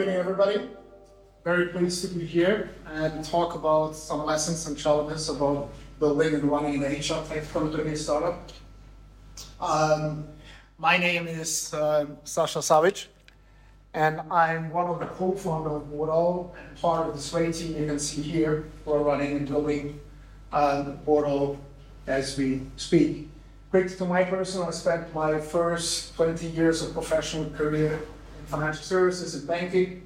evening, everybody. Very pleased to be here and talk about some lessons and challenges about building and running an HR technology startup. Um, my name is uh, Sasha Savic, and I'm one of the co-founders of Board Owl and part of the Sway team you can see here. We're running and building uh, Board Owl as we speak. Quick to my person, I spent my first 20 years of professional career financial services and banking.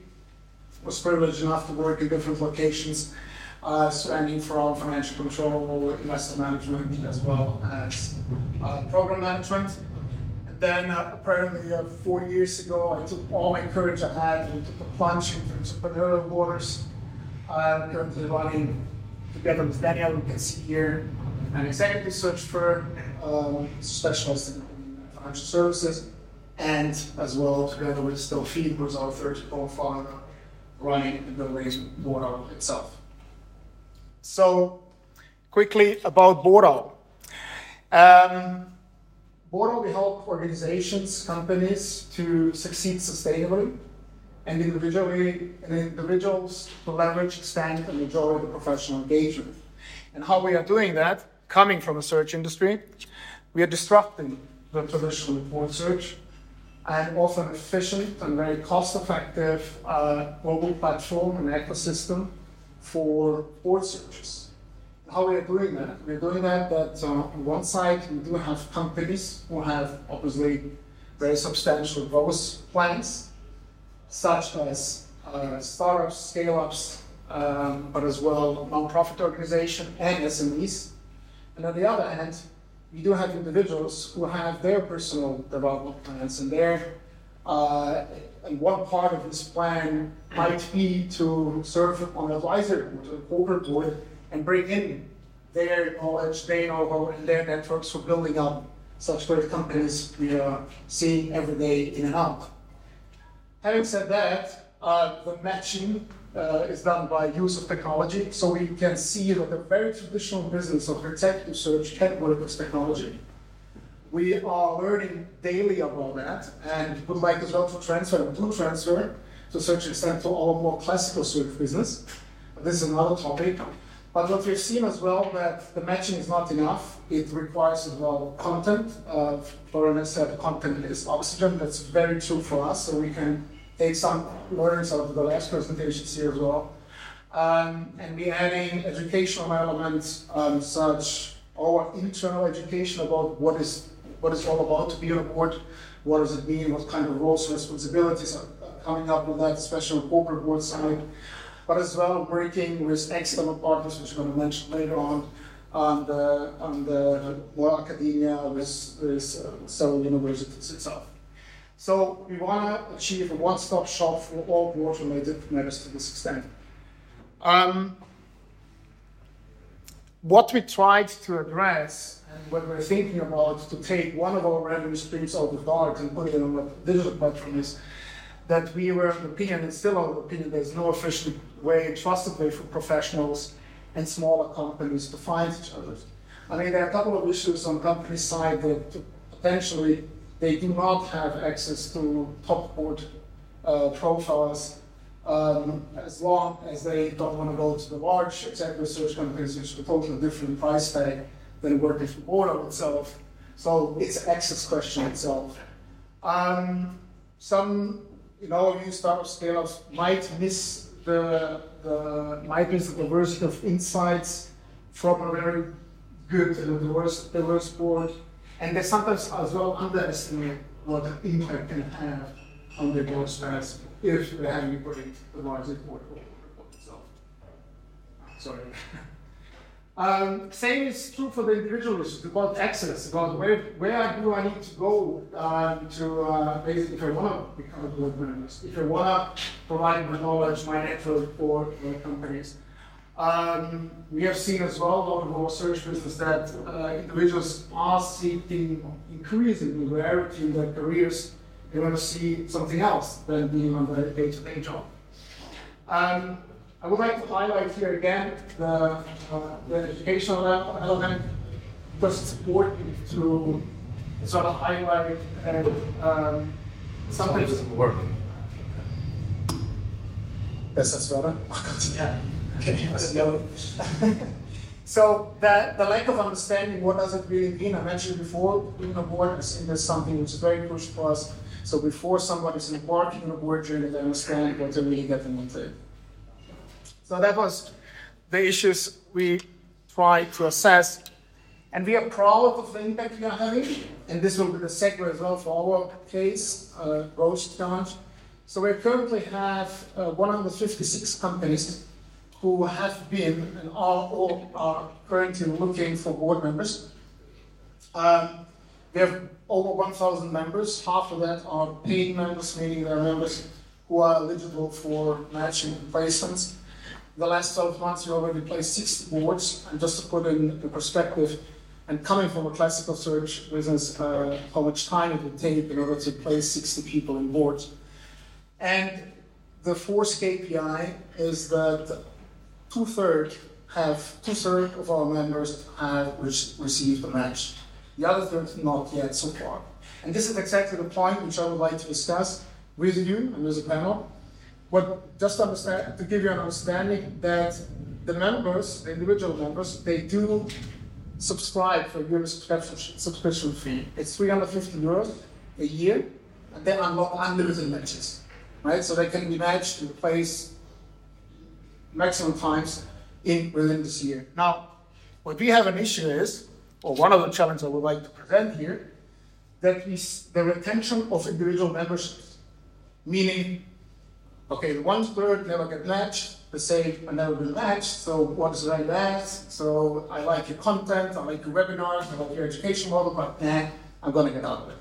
Was privileged enough to work in different locations, uh, from financial control, investment management, as well as uh, program management. And then, uh, apparently, uh, four years ago, I took all my courage I had and took a plunge into entrepreneurial waters. I'm currently running together with Daniel, you can see here, an executive search firm um, specialized in financial services, and as well together with Still Feed, who's our third co-founder, running and building Board Owl itself. So, quickly about Board Owl. Um, Board Owl, we help organizations, companies to succeed sustainably and individually and individuals to leverage, expand, and enjoy the professional engagement. And how we are doing that, coming from a search industry, we are disrupting the traditional report search and offer an efficient and very cost-effective uh, global platform and ecosystem for board searches. How we are doing that? We're doing that that uh, on one side we do have companies who have obviously very substantial growth plans, such as uh, startups, scale-ups, um, but as well non-profit organization and SMEs. And on the other hand, we do have individuals who have their personal development plans and their uh, and one part of this plan might be to serve on an advisory board, a corporate board, and bring in their knowledge, their know-how, and their networks for building up such great companies we are seeing every day in and out. Having said that, uh, the matching uh, is done by use of technology. So we can see that the very traditional business of executive search can work with technology. We are learning daily about that and would like as well to transfer, to transfer to certain extent to our more classical search business. This is another topic. But what we've seen as well that the matching is not enough. It requires as well content. Uh, Florian said content is oxygen. That's very true for us. So we can some learnings out of the last presentations here as well. Um, and we're adding educational elements um, such our internal education about what is what it's all about to be on a board, what does it mean, what kind of roles and responsibilities are coming up with that, especially on corporate board side, but as well working with external partners, which I'm going to mention later on, on the, on the more academia with, with uh, several universities itself. So we want to achieve a one-stop shop for all board-related matters to this extent. Um, what we tried to address, and what we're thinking about to take one of our revenue streams out of the dark and put it on a digital platform is that we were of the opinion, and still of the opinion, there's no efficient way, trusted way for professionals and smaller companies to find each other. I mean, there are a couple of issues on company side that potentially they do not have access to top board uh, profiles um, as long as they don't want to go to the large executive companies, which is a totally different price tag than working for Board Owl itself. So it's access question itself. Um, some, you know, new startup scale-ups might miss the, the might miss the diversity of insights from a very good and diverse, diverse board and they sometimes as well underestimate what the impact can have on their board stress if they have putting the large report itself. Sorry. Um, same is true for the individuals about access, about where, where do I need to go um, to uh, basically if I want to become a board member, if I want to provide my knowledge, my network for companies. Um, we have seen as well a lot of our search business that uh, individuals are seeking increasing rarity in their careers. They want to see something else than being on the day-to-day job. Um, I would like to highlight here again the, uh, the educational element because it's important to sort of highlight and um, sometimes doesn't work. Yes, that's better. yeah. So the, the lack of understanding, what does it really mean? I mentioned before, being a board, I think there's something which is very crucial for us. So before somebody's embarking on a board journey, they understand what they're really getting into. So that was the issues we tried to assess. And we are proud of the impact we are having. And this will be the segue as well for our case, uh, Roche Challenge. So we currently have uh, 156 companies who have been and are or are currently looking for board members. Um, we have over 1,000 members. Half of that are paid members, meaning they're members who are eligible for matching placements. The last 12 months, we already placed 60 boards. And just to put in perspective, and coming from a classical search business, uh, how much time it would take in order to place 60 people in boards. And the fourth KPI is that two thirds have two thirds of our members have received a match. The other third not yet so far. And this is exactly the point which I would like to discuss with you and with the panel. But just to, to give you an understanding that the members, the individual members, they do subscribe for a yearly subscription, subscription fee. It's 350 euros a year, and they unlock unlimited matches right? So they can be matched in place maximum times in within this year. Now, what we have an issue is, or one of the challenges I would like to present here, that is the retention of individual memberships. Meaning, okay, one third never get matched, the same I never been matched, so what is right that? So I like your content, I like your webinars, I like your education model, but nah, I'm gonna get out of it.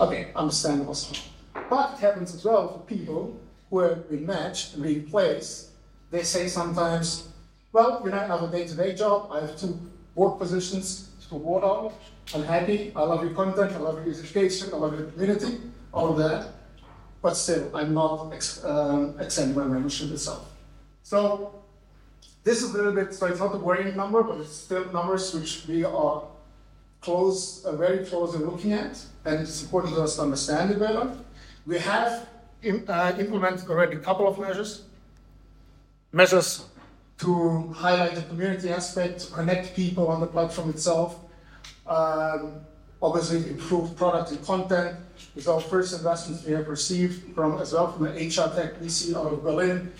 Okay, understandable. But it happens as well for people who have been matched and replaced. They say sometimes, well, you know, I have a day-to-day job, I have two work positions to work on, I'm happy, I love your content, I love your education, I love your community, all of that. But still, I'm not um, extending my membership itself. So this is a little bit, so it's not a worrying number, but it's still numbers which we are close, uh, very closely looking at, and it's important for us to understand it better. We have uh, implemented already a couple of measures. Measures to highlight the community aspect, connect people on the platform itself, um, obviously improve product and content. With our first investments we have received from as well from the HR Tech VC out of Berlin.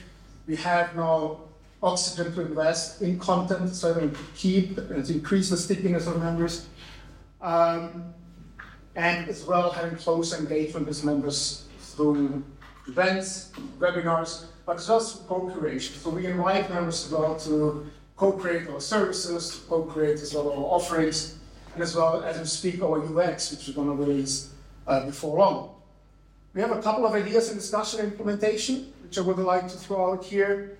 We have now oxygen to invest in content so that we keep and increase the stickiness of members. Um, and as well having close engagement with members through events, webinars, but well as co-creation. So we invite members as well to co-create our services, to co-create as well our offerings, and as well as we speak our UX, which we're going to release uh, before long. We have a couple of ideas in discussion implementation, which I would like to throw out here.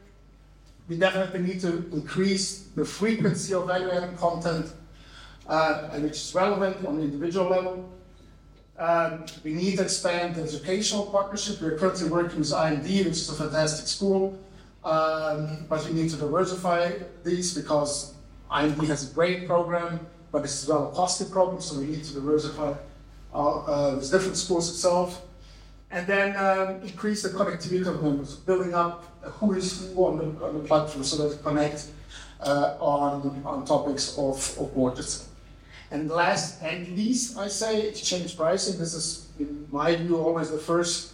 We definitely need to increase the frequency of value-added content, uh, which is relevant on the individual level. Um, we need to expand the educational partnership. We're currently working with IMD, which is a fantastic school, um, but we need to diversify these because IMD has a great program, but it's as well a costly program, so we need to diversify our, uh, with different schools itself. And then um, increase the connectivity of members, building up who is who on the, on the platform so that connect uh, on, on topics of, of waters. And last and least, I say, exchange pricing. This is, in my view, always the first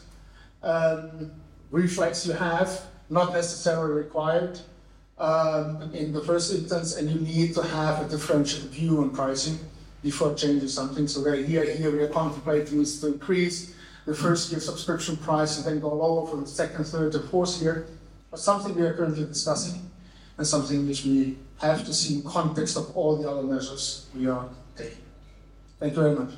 um, reflex you have, not necessarily required um, in the first instance, and you need to have a differential view on pricing before changing something. So we're here, here we are contemplating is to increase the first year subscription price and then go lower for the second, third, and fourth year. But something we are currently discussing and something which we have to see in context of all the other measures we are taking. Thank you very much.